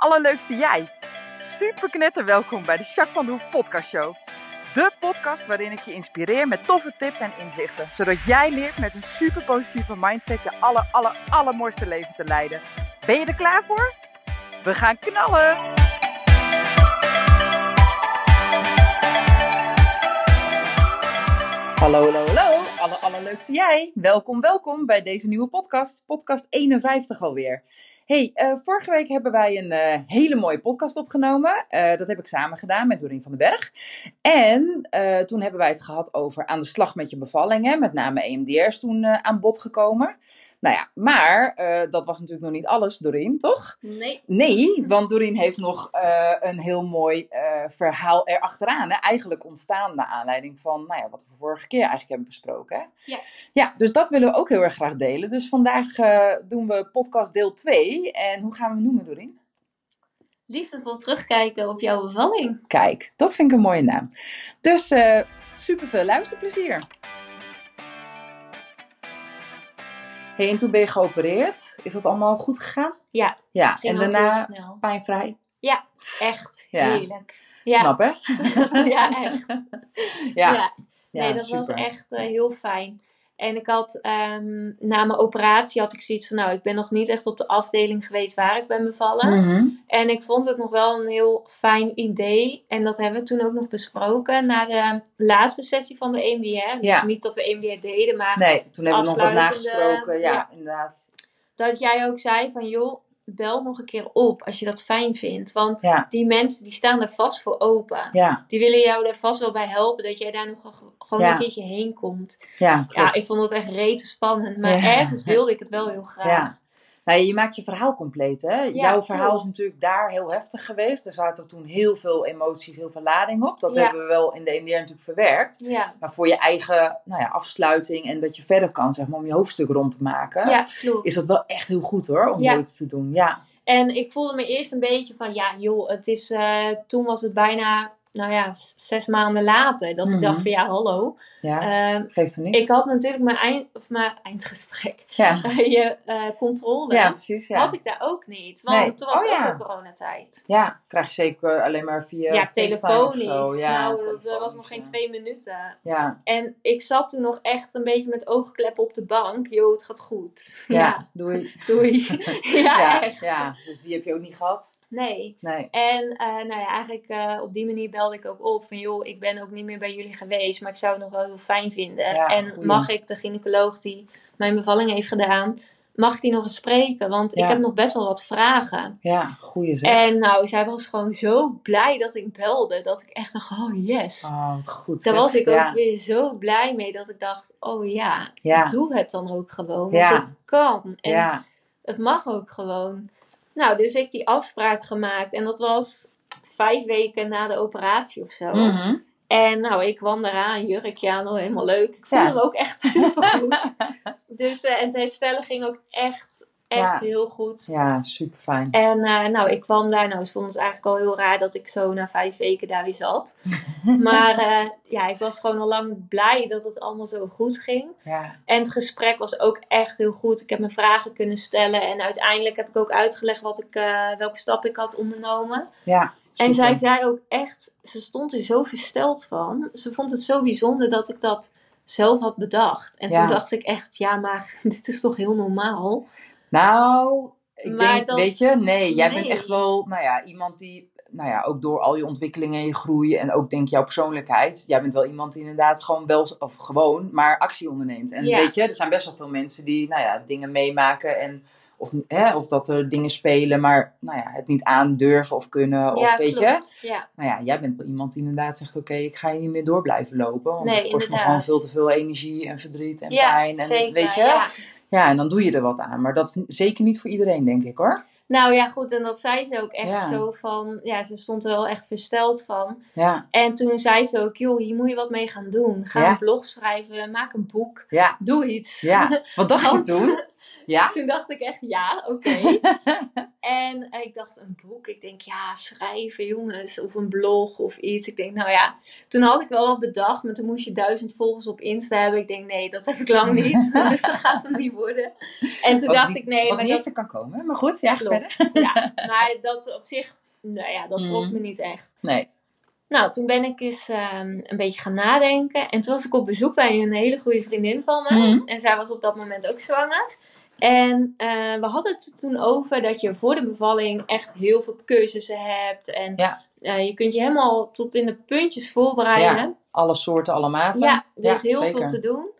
allerleukste jij. Super knetter welkom bij de Jacques van de Hoef podcast show. De podcast waarin ik je inspireer met toffe tips en inzichten. Zodat jij leert met een super positieve mindset je aller, aller, allermooiste leven te leiden. Ben je er klaar voor? We gaan knallen! Hallo, hallo, hallo. Aller, allerleukste jij. Welkom, welkom bij deze nieuwe podcast. Podcast 51 alweer. Hey, eh, vorige week hebben wij een eh, hele mooie podcast opgenomen. Eh, dat heb ik samen gedaan met Doreen van den Berg. En toen hebben wij het gehad over aan de slag met je bevallingen. Met name EMDR's toen aan bod gekomen. Nou ja, maar uh, dat was natuurlijk nog niet alles, Doreen, toch? Nee. Nee, want Doreen heeft nog uh, een heel mooi uh, verhaal erachteraan. Hè? Eigenlijk ontstaan naar aanleiding van nou ja, wat we vorige keer eigenlijk hebben besproken. Hè? Ja. Ja, dus dat willen we ook heel erg graag delen. Dus vandaag doen we podcast deel 2. En hoe gaan we noemen, Doreen? Liefdevol terugkijken op jouw bevalling. Kijk, dat vind ik een mooie naam. Dus super veel luisterplezier. Hey, en toen ben je geopereerd. Is dat allemaal goed gegaan? Ja. Ja, en daarna pijnvrij. Ja, echt Ja. heerlijk. Ja, Knap, hè? ja echt. Ja. Ja. Nee, dat super. was echt eh, heel fijn. En ik had ehm, na mijn operatie had ik zoiets van, nou, ik ben nog niet echt op de afdeling geweest waar ik ben bevallen. Mhm. En ik vond het nog wel een heel fijn idee. En dat hebben we toen ook nog besproken na de laatste sessie van de EMDR. Dus Ja. niet dat we EMDR deden, maar Nee, toen hebben we nog wat nagesproken. Ja, ja. inderdaad. dat jij ook zei van, joh, bel nog een keer op als je dat fijn vindt. Want Ja, die mensen die staan er vast voor open. ja, Die willen jou er vast wel bij helpen dat jij daar nog een- gewoon Ja. een keertje heen komt. ja, ik vond het echt rete spannend. Maar ergens wilde ik het wel heel graag. Nou, je maakt je verhaal compleet, hè? Ja, Jouw verhaal is natuurlijk daar heel heftig geweest. Er zaten toen heel veel emoties, heel veel lading op. Dat Ja. hebben we wel in de EMDR natuurlijk verwerkt. Ja, Maar voor je eigen nou ja, afsluiting en dat je verder kan, zeg maar, om je hoofdstuk rond te maken, is dat wel echt heel goed hoor, om zoiets te doen. Ja, En ik voelde me eerst een beetje van, ja joh, het is, eh, toen was het bijna, nou ja, zes maanden later. Dat Mhm. ik dacht van, ja hallo. ja. Ehm, geeft er niet. ik had natuurlijk mijn, eind, of mijn eindgesprek, ja. je eh, controle, ja, precies. Ja. had ik daar ook niet. Want Nee. toen was Oh, het ja. ook een coronatijd. ja, krijg je zeker alleen maar via Ja, telefonisch. of zo. Ja, nou, dat eh, was nog geen ja. twee minuten. Ja, En ik zat toen nog echt een beetje met oogkleppen op de bank. Yo, het gaat goed. ja, doei. doei. ja, ja, echt. ja, dus die heb je ook niet gehad? Nee. Nee. En eh, nou ja, eigenlijk eh, op die manier belde ik ook op van joh, ik ben ook niet meer bij jullie geweest, maar ik zou het nog wel heel fijn vinden. Ja, en goeie. mag ik de gynaecoloog die mijn bevalling heeft gedaan, mag die nog eens spreken? Want Ja. ik heb nog best wel wat vragen. Ja, goeie zeg. En nou, zij was gewoon zo blij dat ik belde, dat ik echt dacht, oh yes. Oh, wat goed. Daar zeg. was ik ook weer zo blij mee dat ik dacht, oh ja, doe het dan ook gewoon. Want het kan. En Ja, het mag ook gewoon. Nou, dus ik die afspraak gemaakt. En dat was vijf weken na de operatie of zo. Mhm. En nou, ik kwam eraan, jurkje aan, al helemaal leuk. Ik voelde Ja. me ook echt super goed. dus, eh, en het herstellen ging ook echt, echt Ja. heel goed. ja super fijn. En eh, nou, ik kwam daar. Nou, ze vonden het eigenlijk al heel raar dat ik zo na vijf weken daar weer zat. maar eh, ja, ik was gewoon al lang blij dat het allemaal zo goed ging. Ja, En het gesprek was ook echt heel goed. Ik heb mijn vragen kunnen stellen. En uiteindelijk heb ik ook uitgelegd wat ik, welke stappen ik had ondernomen. ja. En super. zij zei ook echt, ze stond er zo versteld van. Ze vond het zo bijzonder dat ik dat zelf had bedacht. En Ja. toen dacht ik echt, ja, maar dit is toch heel normaal? Nou, ik Maar denk, dat- weet je, nee, jij bent echt wel, nou ja, iemand die, nou ja, ook door al je ontwikkelingen en je groei en ook denk jouw persoonlijkheid, jij bent wel iemand die inderdaad gewoon wel, of gewoon, maar actie onderneemt. En Ja. weet je, er zijn best wel veel mensen die, nou ja, dingen meemaken en, of, hè, of dat er dingen spelen, maar, nou ja, het niet aandurven of kunnen, of ja, weet je. Ja, Nou ja, jij bent wel iemand die inderdaad zegt, oké, ik ga hier niet meer door blijven lopen, want Nee, het kost me gewoon veel te veel energie en verdriet en ja pijn en, zeker. weet je. Ja. Ja, en dan doe je er wat aan. Maar dat is zeker niet voor iedereen, denk ik hoor. Nou ja, goed. En dat zei ze ook echt Ja. zo van... Ja, ze stond er wel echt versteld van. Ja, En toen zei ze ook... Joh, hier moet je wat mee gaan doen. Ga Ja. een blog schrijven. Maak een boek. ja, Doe iets. ja. Wat dacht je toen? Ja? Toen dacht ik echt, ja, oké. en eh, ik dacht, een boek. Ik denk, ja, schrijven, jongens. Of een blog of iets. Ik denk, nou ja. Toen had ik wel wat bedacht. Maar toen moest je duizend volgers op Insta hebben. Ik denk, nee, dat heb ik lang niet. dus dat gaat hem niet worden. En toen Wat dacht ik, nee, Wat maar niet dat eerst kan komen. Maar goed, ja, verder. Ja, maar dat op zich, nou ja, dat trok Mhm. me niet echt. Nee. Nou, toen ben ik eens ehm, een beetje gaan nadenken. En toen was ik op bezoek bij een hele goede vriendin van me. Mhm. En zij was op dat moment ook zwanger. En eh, we hadden het toen over dat je voor de bevalling echt heel veel cursussen hebt. En Ja. eh, je kunt je helemaal tot in de puntjes voorbereiden. Alle soorten, alle maten. Ja, er is heel zeker. veel te doen.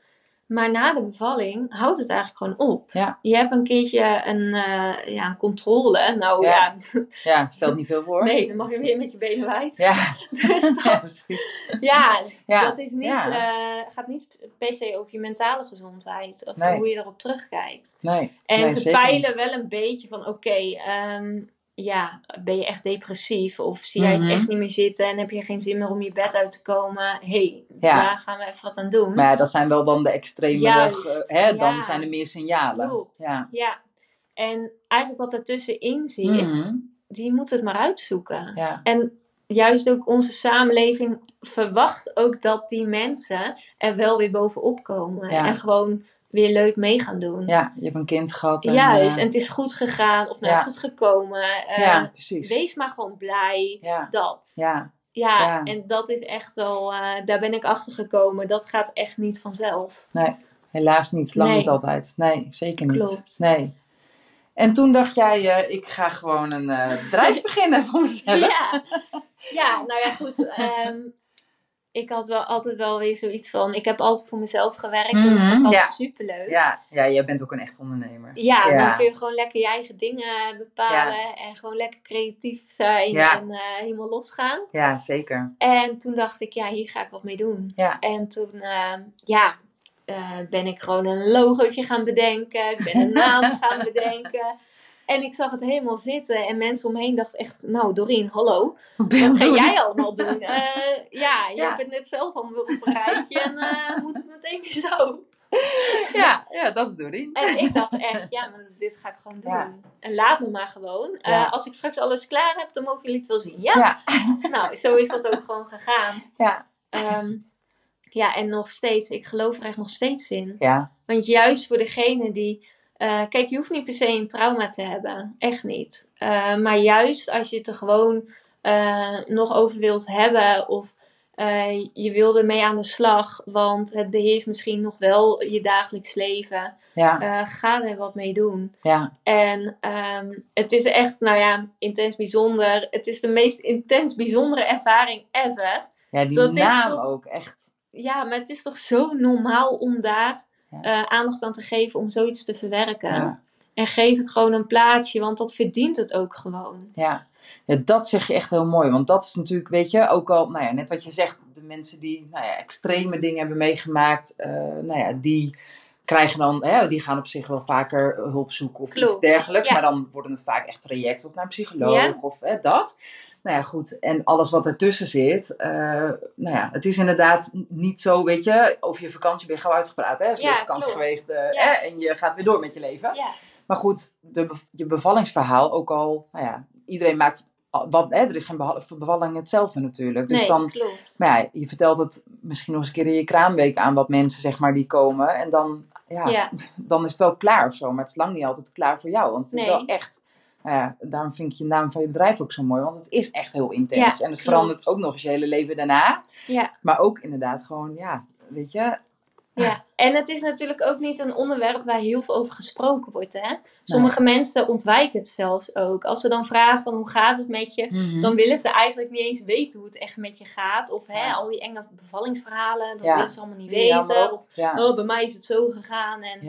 Maar na de bevalling houdt het eigenlijk gewoon op. Ja. Je hebt een keertje een, eh, ja, een controle. Nou Ja. ja, Ja, stelt niet veel voor. nee, dan mag je weer met je benen wijd. Ja, Dus ja dat, precies. ja, Ja. dat is niet, ja. eh, gaat niet per se over je mentale gezondheid. Of Nee. hoe je erop terugkijkt. Nee. En Nee, ze peilen niet. wel een beetje van, oké, ehm, ja, ben je echt depressief? Of zie jij Mhm. het echt niet meer zitten en heb je geen zin meer om je bed uit te komen? hey, Ja. daar gaan we even wat aan doen. Maar ja, dat zijn wel dan de extreme, Juist, eh, hè, dan zijn er meer signalen. Klopt. Ja. ja. En eigenlijk wat ertussenin zit, Mhm. die moet het maar uitzoeken. En juist ook onze samenleving verwacht ook dat die mensen er wel weer bovenop komen. En gewoon weer leuk mee gaan doen. ja, je hebt een kind gehad. En, Juist, eh, en het is goed gegaan of nou Ja. goed gekomen. Eh, ja, precies. Wees maar gewoon blij. Ja, Dat. ja, Ja, en dat is echt wel, eh, daar ben ik achter gekomen. Dat gaat echt niet vanzelf. helaas niet. Lang Nee. niet altijd. Nee, zeker niet. Klopt. Nee. En toen dacht jij, ik ga gewoon een bedrijf beginnen voor mezelf. Ja. ja, nou ja, goed. ehm, ik had wel altijd wel weer zoiets van, ik heb altijd voor mezelf gewerkt. en dat Mhm, vond ik altijd ja. superleuk. Ja, ja, jij bent ook een echt ondernemer. Ja, Ja. dan kun je gewoon lekker je eigen dingen bepalen en gewoon lekker creatief zijn en eh, helemaal losgaan. Ja, zeker. En toen dacht ik, ja, hier ga ik wat mee doen. Ja. En toen, eh, ja, eh, ben ik gewoon een logootje gaan bedenken. Ik ben een naam gaan bedenken. En ik zag het helemaal zitten. En mensen om me dachten echt, nou Doreen, hallo. Wat ga jij allemaal doen? Eh, ja, je Ja. het net zelf allemaal op een rijtje. En eh, moet het meteen zo? Ja, ja, dat is Doreen. En ik dacht echt, ja, maar dit ga ik gewoon doen. Ja. En laat me maar gewoon. Eh, als ik straks alles klaar heb, dan mogen jullie het wel zien. Ja? Ja, Nou, zo is dat ook gewoon gegaan. ja. Ehm, ja, en nog steeds, ik geloof er echt nog steeds in. Ja, Want juist voor degene die. Eh, kijk, je hoeft niet per se een trauma te hebben. Echt niet. Eh, maar juist als je het er gewoon eh, nog over wilt hebben. Of je wil ermee aan de slag. Want het beheerst misschien nog wel je dagelijks leven. ja, ga er wat mee doen. ja. En ehm, het is echt, nou ja, intens bijzonder. Het is de meest intens bijzondere ervaring ever. Ja, die Dat is naam toch- ook, echt. Ja, maar het is toch zo normaal om daar Eh, aandacht aan te geven om zoiets te verwerken. En geef het gewoon een plaatsje, want dat verdient het ook gewoon. ja. ja, dat zeg je echt heel mooi. Want dat is natuurlijk, weet je, ook al, nou ja, net wat je zegt, de mensen die nou ja, extreme dingen hebben meegemaakt, eh, nou ja, die krijgen dan, hè, die gaan op zich wel vaker hulp zoeken of iets dergelijks. ja. Maar dan worden het vaak echt traject of naar een psycholoog Ja. of hè, dat. Nou ja, goed. En alles wat ertussen zit, eh, nou ja, het is inderdaad niet zo, weet je, over je vakantie ben je gauw uitgepraat. Hè? Je Ja, vakantie klopt. geweest eh, hè, en je gaat weer door met je leven. Maar goed, de, je bevallingsverhaal ook al, nou ja, iedereen maakt, wat, hè, er is geen bevalling hetzelfde natuurlijk. Dus nee, dan, klopt. maar ja, je vertelt het misschien nog eens een keer in je kraamweek aan wat mensen, zeg maar, die komen. En dan, ja, Ja, dan is het wel klaar of zo. Maar het is lang niet altijd klaar voor jou. Want het is wel echt, nou ja, daarom vind ik je naam van je bedrijf ook zo mooi. Want het is echt heel intens. Ja, en het klopt. verandert ook nog eens je hele leven daarna. ja, Maar ook inderdaad gewoon, ja, weet je. Ja. En het is natuurlijk ook niet een onderwerp waar heel veel over gesproken wordt. Hè? Sommige mensen ontwijken het zelfs ook. Als ze dan vragen van hoe gaat het met je, Mhm. dan willen ze eigenlijk niet eens weten hoe het echt met je gaat. Of hè, Ja. al die enge bevallingsverhalen, dat Ja. willen ze allemaal niet weten. Of, ja, oh, bij mij is het zo gegaan. En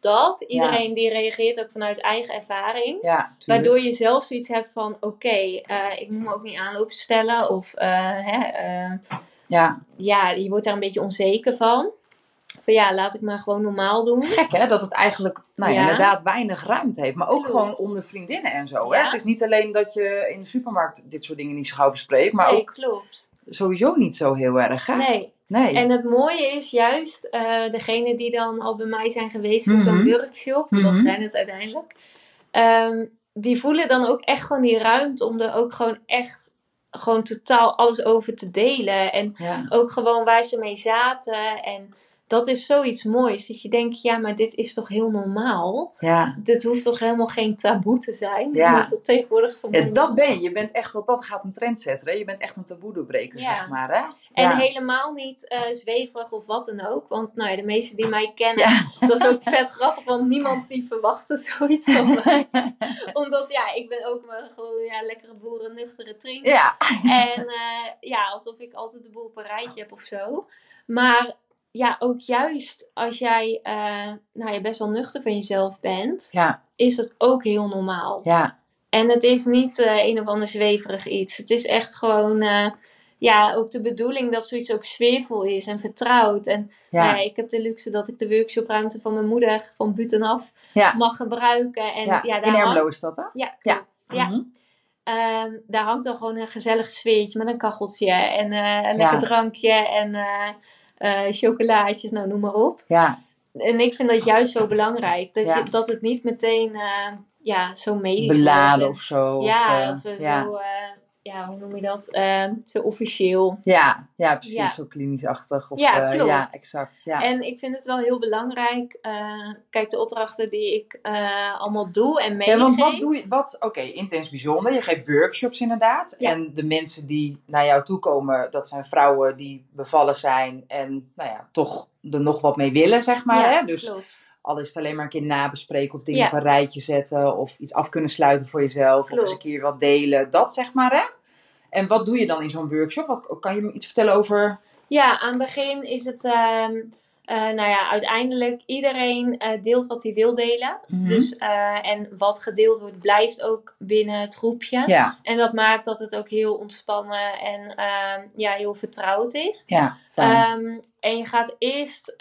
dat, iedereen die reageert ook vanuit eigen ervaring. Waardoor je zelf zoiets hebt van, oké, eh, ik moet me ook niet aanlopen stellen. Of, eh, hè, eh, Ja, ja, je wordt daar een beetje onzeker van. Van ja, laat ik maar gewoon normaal doen. gek hè, dat het eigenlijk nou ja, Ja. inderdaad weinig ruimte heeft. Maar ook Klopt. gewoon onder vriendinnen en zo. Hè? Ja. Het is niet alleen dat je in de supermarkt dit soort dingen niet zo gauw bespreekt. Maar nee, ook klopt. sowieso niet zo heel erg. Hè? Nee. Nee. En het mooie is juist, eh degene die dan al bij mij zijn geweest voor Mhm. zo'n workshop, Mhm. dat zijn het uiteindelijk, ehm, die voelen dan ook echt gewoon die ruimte om er ook gewoon echt gewoon totaal alles over te delen. En ja. ook gewoon waar ze mee zaten. En dat is zoiets moois. Dat je denkt, ja, maar dit is toch heel normaal? Ja. Dit hoeft toch helemaal geen taboe te zijn? Ja. Dat tegenwoordig Ja, dat ben je. Je bent echt, want dat gaat een trend zetten. Hè? Je bent echt een taboe doorbreker, Ja. zeg maar. Hè? En ja. helemaal niet eh, zweverig of wat dan ook. Want nou ja, de meesten die mij kennen, dat is ook vet grappig. Want niemand die verwachtte zoiets van mij. Omdat ja, ik ben ook maar gewoon ja, lekkere boeren, nuchtere trien. ja. En eh, ja, alsof ik altijd de boel op een rijtje heb of zo. Maar ja, ook juist als jij eh, nou, je best wel nuchter van jezelf bent, Ja. is dat ook heel normaal. Ja. En het is niet eh, een of ander zweverig iets. Het is echt gewoon, eh, ja, ook de bedoeling dat zoiets ook sfeervol is en vertrouwd. En Ja. nou ja, ik heb de luxe dat ik de workshopruimte van mijn moeder van buitenaf mag gebruiken. En, Ja. In daar Ermelo hangt, is dat, hè? ja, Ja. klopt. Ja. Mhm. Ehm, daar hangt dan gewoon een gezellig sfeertje met een kacheltje en een lekker Ja. drankje en eh, chocolaatjes, nou noem maar op. Ja. En ik vind dat juist zo belangrijk, dat, Ja. je, dat het niet meteen eh, ja, zo medisch Beladen of zo. of, Ja, eh, of zo, ja. zo, eh, ja, hoe noem je dat? Eh, zo officieel. Ja, ja, precies. Ja. Zo klinisch-achtig. Of, Ja, klopt. ja, exact. Ja. En ik vind het wel heel belangrijk. eh, kijk, de opdrachten die ik eh, allemaal doe en meegeef. Ja, want wat doe je? Wat, Oké, intens bijzonder. Je geeft workshops inderdaad. Ja. En de mensen die naar jou toe komen, dat zijn vrouwen die bevallen zijn en nou ja, toch er nog wat mee willen, zeg maar. hè? Dus klopt. Al is het alleen maar een keer nabespreken of dingen Ja. op een rijtje zetten of iets af kunnen sluiten voor jezelf of eens een keer wat delen. Dat zeg maar, hè? En wat doe je dan in zo'n workshop? Wat, kan je me iets vertellen over... Ja, aan het begin is het, ehm, eh, nou ja, uiteindelijk iedereen eh, deelt wat hij wil delen. Mhm. Dus, eh, en wat gedeeld wordt, blijft ook binnen het groepje. Ja, En dat maakt dat het ook heel ontspannen en ehm, ja, heel vertrouwd is. ja. Ehm, en je gaat eerst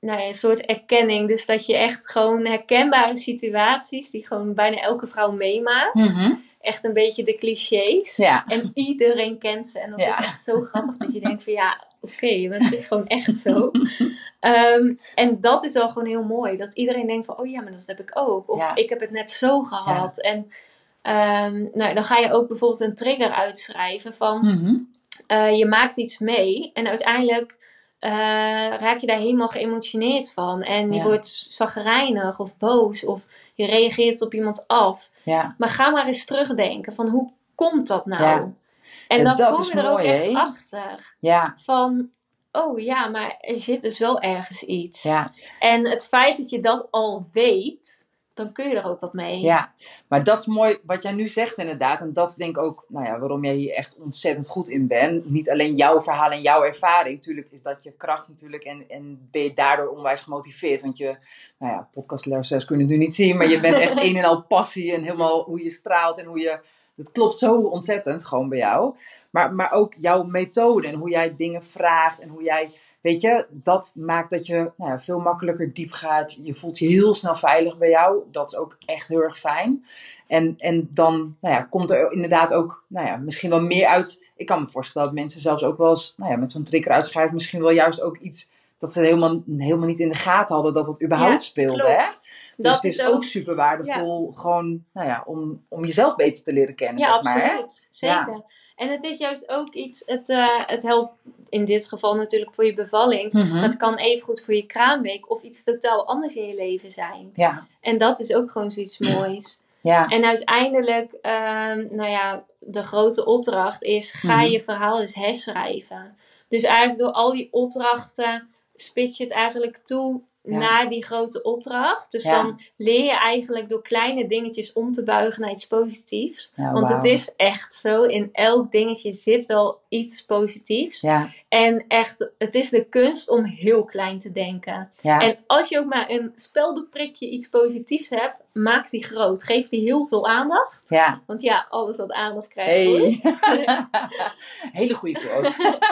nou ja, een soort erkenning. Dus dat je echt gewoon herkenbare situaties, die gewoon bijna elke vrouw meemaakt. Mhm. Echt een beetje de clichés. Ja, En iedereen kent ze. En dat Ja. is echt zo grappig dat je denkt van ja, oké, maar het is gewoon echt zo. Ehm, en dat is al gewoon heel mooi. Dat iedereen denkt van, oh ja, maar dat heb ik ook. Of Ja. ik heb het net zo gehad. En ehm, nou, dan ga je ook bijvoorbeeld een trigger uitschrijven van... Mhm. eh, je maakt iets mee en uiteindelijk eh, raak je daar helemaal geëmotioneerd van. En je Ja. wordt zagrijnig of boos of je reageert op iemand af. ja. Maar ga maar eens terugdenken van hoe komt dat nou? Ja. En dan dat kom je er ook echt achter. ja, Van, oh ja, maar er zit dus wel ergens iets. ja. En het feit dat je dat al weet, dan kun je er ook wat mee. Ja, maar dat is mooi wat jij nu zegt inderdaad. En dat is denk ik ook nou ja, waarom jij hier echt ontzettend goed in bent. Niet alleen jouw verhaal en jouw ervaring. Tuurlijk is dat je kracht natuurlijk. En, en ben je daardoor onwijs gemotiveerd. Want je, nou ja, podcastluisteraars kunnen het nu niet zien. Maar je bent echt een en al passie. En helemaal hoe je straalt en hoe je... Het klopt zo ontzettend gewoon bij jou. Maar, maar ook jouw methode en hoe jij dingen vraagt. En hoe jij, weet je, dat maakt dat je nou ja, veel makkelijker diep gaat. Je voelt je heel snel veilig bij jou. Dat is ook echt heel erg fijn. En, en dan nou ja, komt er inderdaad ook nou ja, misschien wel meer uit. Ik kan me voorstellen dat mensen zelfs ook wel eens nou ja, met zo'n trigger uitschrijven. Misschien wel juist ook iets dat ze helemaal, helemaal niet in de gaten hadden dat het überhaupt Ja, speelde. klopt. Hè? Dus het is ook, ook- super waardevol gewoon nou ja, om, om jezelf beter te leren kennen. Ja, zeg maar, hè? absoluut. Zeker. En het is juist ook iets, het, eh, het helpt in dit geval natuurlijk voor je bevalling. Mhm. Maar het kan even goed voor je kraamweek of iets totaal anders in je leven zijn. Ja, En dat is ook gewoon zoiets moois. ja, En uiteindelijk, ehm, nou ja, de grote opdracht is: ga Mhm. je verhaal eens herschrijven. Dus eigenlijk door al die opdrachten spits je het eigenlijk toe Ja. naar die grote opdracht. Dus Ja. dan leer je eigenlijk door kleine dingetjes om te buigen naar iets positiefs. Ja, Want het is echt zo, in elk dingetje zit wel iets positiefs. En echt, het is de kunst om heel klein te denken. En als je ook maar een speldenprikje iets positiefs hebt, maak die groot. Geef die heel veel aandacht. ja. Want ja, alles wat aandacht krijgt. Hey. Hele goede quote.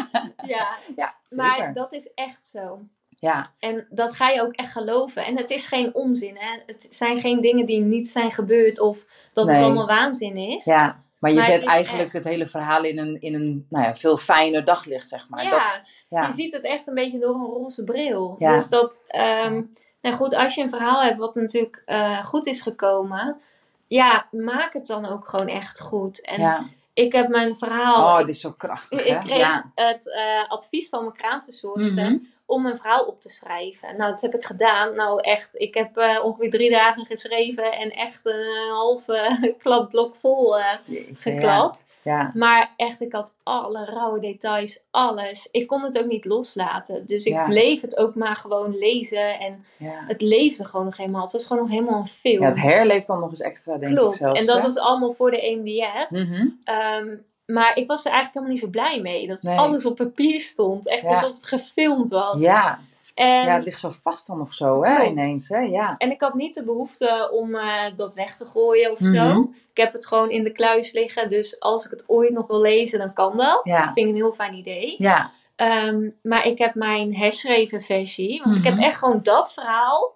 Ja, Ja, maar dat is echt zo. Ja, En dat ga je ook echt geloven. En het is geen onzin. Hè? Het zijn geen dingen die niet zijn gebeurd of dat Nee. het allemaal waanzin is. ja. Maar je Maar zet het eigenlijk echt- het hele verhaal in een, in een nou ja, veel fijner daglicht, zeg maar. Ja, Dat, Ja. je ziet het echt een beetje door een roze bril. Ja. Dus dat, ehm, nou goed, als je een verhaal hebt wat natuurlijk eh, goed is gekomen, ja, maak het dan ook gewoon echt goed. En ja. ik heb mijn verhaal, Oh, ik, dit is zo krachtig, ik hè? kreeg het eh, advies van mijn kraamverzorgster Mhm. Om mijn verhaal op te schrijven. Nou, dat heb ik gedaan. Nou, echt, ik heb eh, ongeveer drie dagen geschreven en echt een halve klapblok vol eh, geklapt. Ja. Maar echt, ik had alle rauwe details, alles. Ik kon het ook niet loslaten. Dus ik Ja. bleef het ook maar gewoon lezen. En Ja. Het leefde gewoon nog helemaal. Het was gewoon nog helemaal een film. ja, het herleeft dan nog eens extra, denk Klopt. ik zelfs. en dat hè? was allemaal voor de EMDR. Mhm. Ehm, maar ik was er eigenlijk helemaal niet zo blij mee. Dat Nee. alles op papier stond. Echt Ja. alsof het gefilmd was. Ja. En, ja, het ligt zo vast dan of zo, hè, ineens, hè? Ja. en ik had niet de behoefte om eh, dat weg te gooien of Mhm. zo. Ik heb het gewoon in de kluis liggen. Dus als ik het ooit nog wil lezen, dan kan dat. Ja. Dat vind ik een heel fijn idee. Ja. Ehm, maar ik heb mijn herschreven versie. Want ik Mhm. heb echt gewoon dat verhaal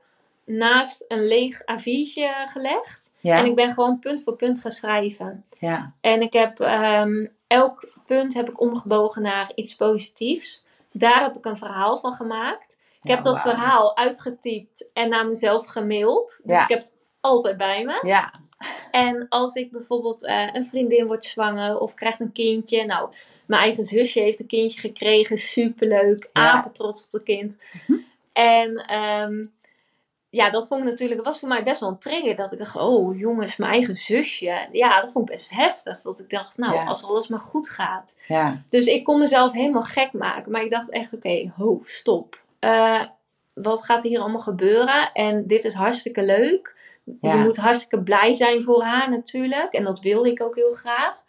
naast een leeg A4'tje gelegd. Ja. En ik ben gewoon punt voor punt gaan schrijven. Ja. En ik heb ehm, elk punt heb ik omgebogen naar iets positiefs. Daar heb ik een verhaal van gemaakt. Ik Ja, heb dat verhaal uitgetypt en naar mezelf gemaild. Dus ik heb het altijd bij me. Ja. En als ik bijvoorbeeld eh, een vriendin wordt zwanger of krijgt een kindje. Nou, mijn eigen zusje heeft een kindje gekregen. Superleuk. Apen trots op het kind. En ehm, ja, dat vond ik natuurlijk, was voor mij best wel een trigger. Dat ik dacht, oh jongens, mijn eigen zusje. Ja, dat vond ik best heftig. Dat ik dacht, nou, Ja. als alles maar goed gaat. Ja. Dus ik kon mezelf helemaal gek maken. Maar ik dacht echt, oké, ho, stop. Eh, wat gaat hier allemaal gebeuren? En dit is hartstikke leuk. Ja. Je moet hartstikke blij zijn voor haar natuurlijk. En dat wilde ik ook heel graag.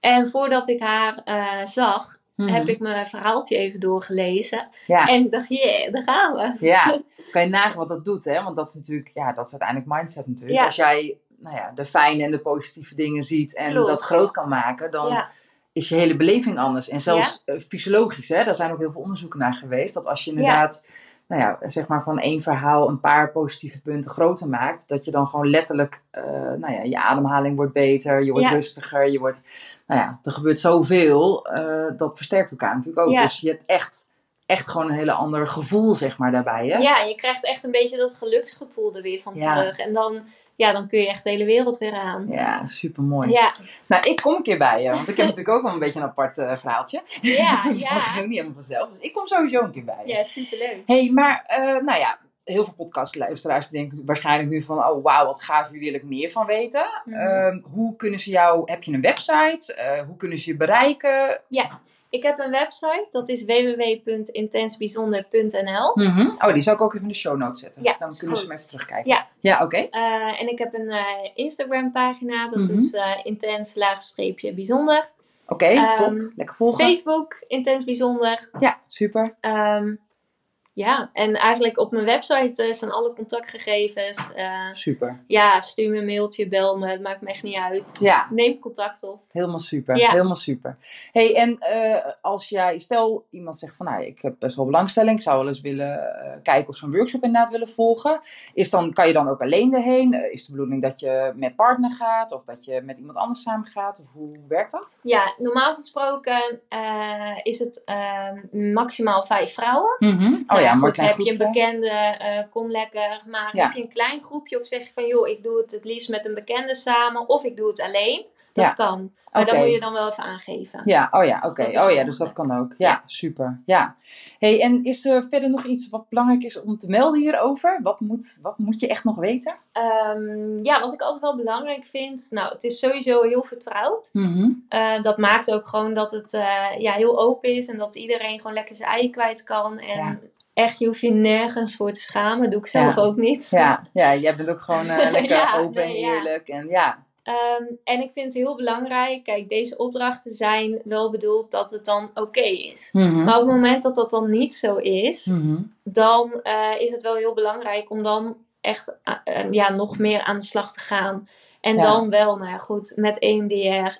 En voordat ik haar eh, zag, Mhm. heb ik mijn verhaaltje even doorgelezen. Ja. En ik dacht, yeah, daar gaan we. Ja, kan je nagaan wat dat doet, hè? Want dat is natuurlijk, ja, dat is uiteindelijk mindset natuurlijk. Ja. Als jij, nou ja, de fijne en de positieve dingen ziet en Klopt. dat groot kan maken, dan Ja, is je hele beleving anders. En zelfs eh, fysiologisch, hè? Daar zijn ook heel veel onderzoeken naar geweest. Dat als je inderdaad, nou ja, zeg maar van één verhaal een paar positieve punten groter maakt, dat je dan gewoon letterlijk, eh, nou ja, je ademhaling wordt beter, je wordt Ja. rustiger, je wordt, nou ja, er gebeurt zoveel, eh, dat versterkt elkaar natuurlijk ook. Ja. Dus je hebt echt, echt gewoon een hele ander gevoel, zeg maar, daarbij, hè? ja, je krijgt echt een beetje dat geluksgevoel er weer van terug. En dan, ja, dan kun je echt de hele wereld weer aan. Ja, super mooi. Ja, Nou, ik kom een keer bij je, want ik heb natuurlijk ook wel een beetje een apart eh, verhaaltje. ja, Dat ja. ging ook niet helemaal vanzelf. Dus ik kom sowieso een keer bij je. Ja, superleuk. hey, maar eh, nou ja, heel veel podcastluisteraars denken waarschijnlijk nu van, oh wauw, wat gaaf, hier wil ik meer van weten. Mhm. Ehm, hoe kunnen ze jou, heb je een website? Eh, hoe kunnen ze je bereiken? Ik heb een website, dat is www.intensbijzonder.nl. Oh, die zal ik ook even in de show notes zetten. Ja, Dan kunnen ze hem even terugkijken. Ja. Ja, oké. Eh, en ik heb een eh, Instagram pagina, dat Mhm. is eh, intens laagstreepje bijzonder. Oké, Ehm, top. Lekker volgen. Facebook, intens bijzonder. Ja, super. Ehm, ja, en eigenlijk op mijn website eh, staan alle contactgegevens. Eh, Super. ja, stuur me een mailtje, bel me, het maakt me echt niet uit. Ja, Neem contact op. Helemaal super, Ja. helemaal super. hey, en eh, als jij, stel iemand zegt van, nou, ik heb best wel belangstelling, ik zou wel eens willen kijken of zo'n workshop inderdaad willen volgen. Is dan, kan je dan ook alleen erheen? Is de bedoeling dat je met partner gaat of dat je met iemand anders samen gaat? Of hoe werkt dat? Ja, normaal gesproken is het ehm, maximaal vijf vrouwen. Oh Nou ja, goed, heb je een bekende, eh, kom lekker. Maar Ja. heb je een klein groepje of zeg je van joh, ik doe het het liefst met een bekende samen of ik doe het alleen. Dat Ja. kan. Maar Oké. dat moet je dan wel even aangeven. Ja, oh ja, Dus oké. is Oh ja, dus dat kan ook. Ja, super. Ja. hey, en is er verder nog iets wat belangrijk is om te melden hierover? Wat moet, wat moet je echt nog weten? Ehm, ja, wat ik altijd wel belangrijk vind. Nou, het is sowieso heel vertrouwd. Mhm. Eh, dat maakt ook gewoon dat het eh, ja, heel open is en dat iedereen gewoon lekker zijn ei kwijt kan. En Ja. Echt, je hoeft je nergens voor te schamen. doe ik zelf Ja. ook niet. Ja, ja, jij bent ook gewoon eh, lekker Ja, open en eerlijk. En ja, Ehm, en ik vind het heel belangrijk, kijk, deze opdrachten zijn wel bedoeld dat het dan oké is. Mhm. Maar op het moment dat dat dan niet zo is, Mhm. dan eh, is het wel heel belangrijk om dan echt eh, ja, nog meer aan de slag te gaan. En Ja. dan wel, nou ja, goed, met EMDR.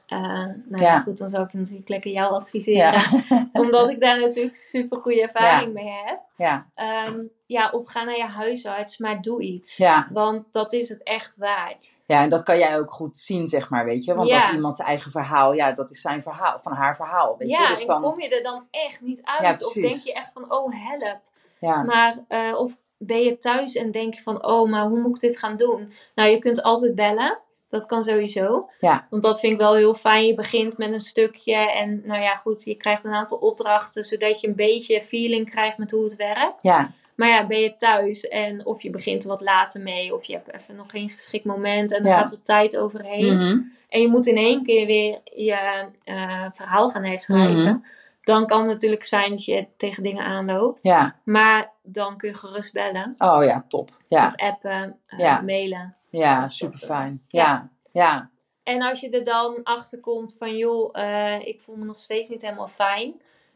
eh nou ja. Ja. goed, dan zou ik natuurlijk lekker jou adviseren. Omdat ik daar natuurlijk super goede ervaring mee heb. ja, Ehm, ja, of ga naar je huisarts, maar doe iets. ja, Want dat is het echt waard. ja, en dat kan jij ook goed zien, zeg maar, weet je. Want Ja. als iemand zijn eigen verhaal, ja, dat is zijn verhaal, van haar verhaal, weet ja, je. Dus en dan, kom je er dan echt niet Ja, uit? of denk je echt van, oh help. ja, Maar, eh, of ben je thuis en denk je van, oh, maar hoe moet ik dit gaan doen? Nou, je kunt altijd bellen. Dat kan sowieso. Ja. Want dat vind ik wel heel fijn. Je begint met een stukje en nou ja, goed, je krijgt een aantal opdrachten, zodat je een beetje feeling krijgt met hoe het werkt. ja, Maar ja, ben je thuis en of je begint er wat later mee, of je hebt even nog geen geschikt moment en er Ja. gaat wat tijd overheen. Mhm. En je moet in één keer weer je eh, verhaal gaan herschrijven. Mhm. Dan kan het natuurlijk zijn dat je tegen dingen aanloopt. ja. Maar dan kun je gerust bellen. Oh ja, top. Ja, Of appen, eh, Ja. mailen. Ja, super fijn. Ja. Ja, ja, En als je er dan achter komt van joh, eh, ik voel me nog steeds niet helemaal fijn.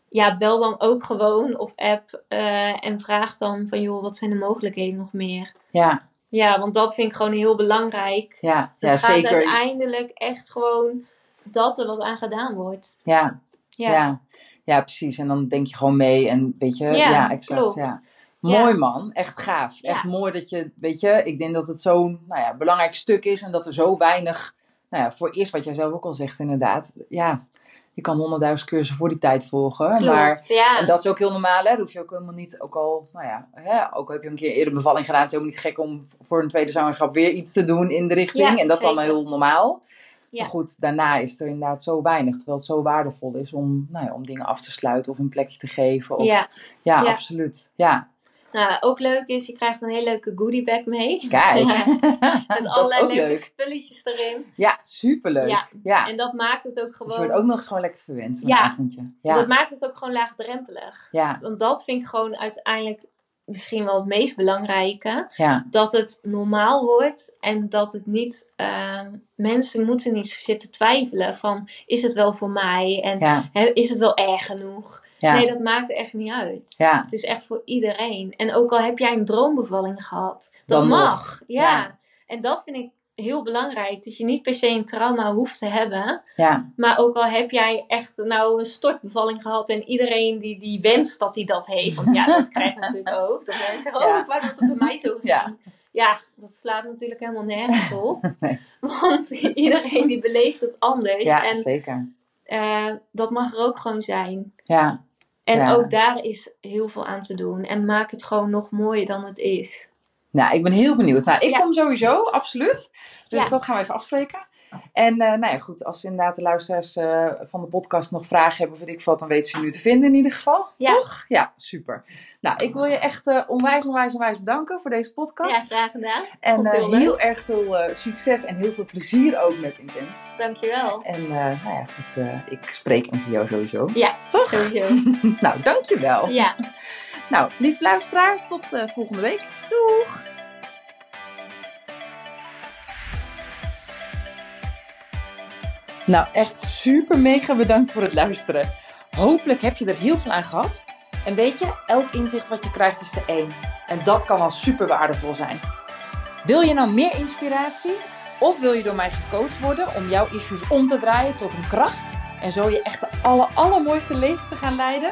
Ja, bel dan ook gewoon of app eh, en vraag dan van joh, wat zijn de mogelijkheden nog meer? ja, Ja, want dat vind ik gewoon heel belangrijk. ja, ja, Het gaat zeker. uiteindelijk echt gewoon dat er wat aan gedaan wordt. Ja, Ja, ja, ja, precies. En dan denk je gewoon mee en weet je, ja, Ja, exact. klopt. Ja. Mooi man, echt gaaf. Echt mooi dat je, weet je, ik denk dat het zo'n nou ja, belangrijk stuk is en dat er zo weinig, nou ja, voor is wat jij zelf ook al zegt inderdaad. Ja, je kan honderdduizend cursussen voor die tijd volgen, klopt. maar ja. en dat is ook heel normaal, hè? Dat hoef je ook helemaal niet, ook al, nou ja, hè, ook al heb je een keer eerder bevalling gedaan, het is ook niet gek om voor een tweede zwangerschap weer iets te doen in de richting. Ja, en dat is allemaal heel normaal. Ja. Maar goed, daarna is er inderdaad zo weinig, terwijl het zo waardevol is om, nou ja, om dingen af te sluiten of een plekje te geven. Of. Ja. absoluut. Ja, Nou, ook leuk is, je krijgt een hele leuke goodiebag mee. kijk. Met allerlei leuke leuk. spulletjes erin. Ja, superleuk. Ja. Ja. En dat maakt het ook Dus gewoon... je wordt ook nog eens gewoon lekker verwend, een Ja. avondje. Ja, Dat maakt het ook gewoon laagdrempelig. ja, Want dat vind ik gewoon uiteindelijk misschien wel het meest belangrijke. ja, Dat het normaal wordt en dat het niet... eh, mensen moeten niet zitten twijfelen van... Is het wel voor mij? En ja, is het wel erg genoeg? Ja. Nee, dat maakt echt niet uit. Ja. Het is echt voor iedereen. En ook al heb jij een droombevalling gehad, dat Dan mag. nog. Ja. En dat vind ik heel belangrijk. Dat je niet per se een trauma hoeft te hebben. ja, Maar ook al heb jij echt nou een stortbevalling gehad en iedereen die, die wenst dat hij dat heeft. Want ja, dat krijg je natuurlijk ook. Dat mensen zeggen, oh, Ja. ik wou dat het bij mij zo ging. Ja. Ja. dat slaat natuurlijk helemaal nergens op. Nee. Want iedereen die beleeft het anders. ja en zeker. Eh, dat mag er ook gewoon zijn. Ja, En Ja. ook daar is heel veel aan te doen. En maak het gewoon nog mooier dan het is. Nou, ik ben heel benieuwd. Nou, ik Ja. kom sowieso, absoluut. Dus Ja. dat gaan we even afspreken. En eh, nou ja, goed, als inderdaad de luisteraars eh, van de podcast nog vragen hebben, of weet ik wat, dan weten ze nu te vinden in ieder geval. Ja. Toch? Ja, super. Nou, ik wil je echt eh, onwijs, onwijs, onwijs bedanken voor deze Ja, podcast. graag gedaan. en heel erg veel succes en heel veel plezier ook met Intens. Dankjewel. En nou ja, goed, ik spreek en zie jou sowieso. Ja, Toch? sowieso. Nou, dankjewel. Ja. Nou, lief luisteraar, tot volgende week. Doeg! Nou, echt super mega bedankt voor het luisteren. Hopelijk heb je er heel veel aan gehad. En weet je, elk inzicht wat je krijgt is de één. En dat kan al super waardevol zijn. Wil je nou meer inspiratie? Of wil je door mij gecoacht worden om jouw issues om te draaien tot een kracht? En zo je echt de aller, allermooiste leven te gaan leiden?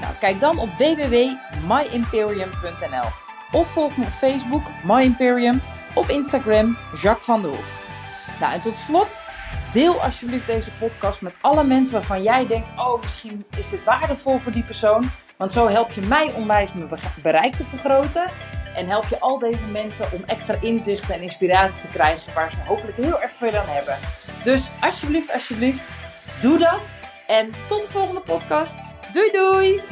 Nou, kijk dan op www.myimperium.nl Of volg me op Facebook, My Imperium, of Instagram, Jacques van der Hoef. Nou, en tot slot, deel alsjeblieft deze podcast met alle mensen waarvan jij denkt, oh, misschien is dit waardevol voor die persoon. Want zo help je mij onwijs mijn be- bereik te vergroten. En help je al deze mensen om extra inzichten en inspiratie te krijgen waar ze hopelijk heel erg veel aan hebben. Dus alsjeblieft, alsjeblieft, doe dat. En tot de volgende podcast. Doei doei!